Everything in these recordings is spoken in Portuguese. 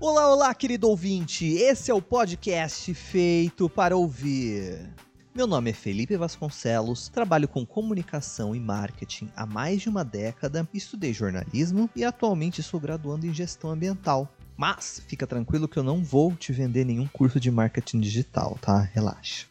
Olá, olá, querido ouvinte! Esse é o podcast feito para ouvir. Meu nome é Felipe Vasconcelos, trabalho com comunicação e marketing há mais de uma década, estudei jornalismo e atualmente sou graduando em gestão ambiental. Mas fica tranquilo que eu não vou te vender nenhum curso de marketing digital, tá? Relaxa.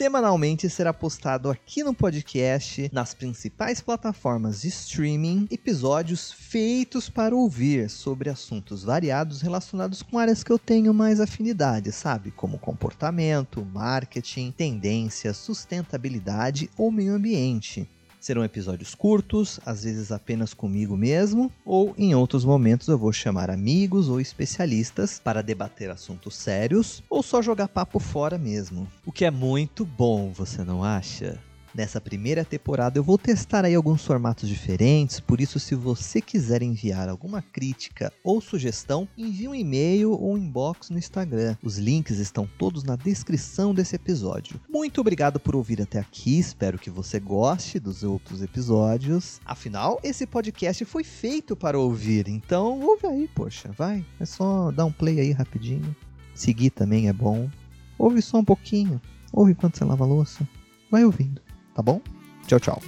Semanalmente será postado aqui no podcast, nas principais plataformas de streaming, episódios feitos para ouvir sobre assuntos variados relacionados com áreas que eu tenho mais afinidade, sabe? Como comportamento, marketing, tendência, sustentabilidade ou meio ambiente. Serão episódios curtos, às vezes apenas comigo mesmo, ou em outros momentos eu vou chamar amigos ou especialistas para debater assuntos sérios ou só jogar papo fora mesmo. O que é muito bom, você não acha? Nessa primeira temporada eu vou testar aí alguns formatos diferentes, por isso se você quiser enviar alguma crítica ou sugestão, envie um e-mail ou um inbox no Instagram. Os links estão todos na descrição desse episódio. Muito obrigado por ouvir até aqui, espero que você goste dos outros episódios. Afinal, esse podcast foi feito para ouvir, então ouve aí, poxa, vai. É só dar um play aí rapidinho. Seguir também é bom. Ouve só um pouquinho. Ouve enquanto você lava a louça. Vai ouvindo tá bom? Tchau, tchau.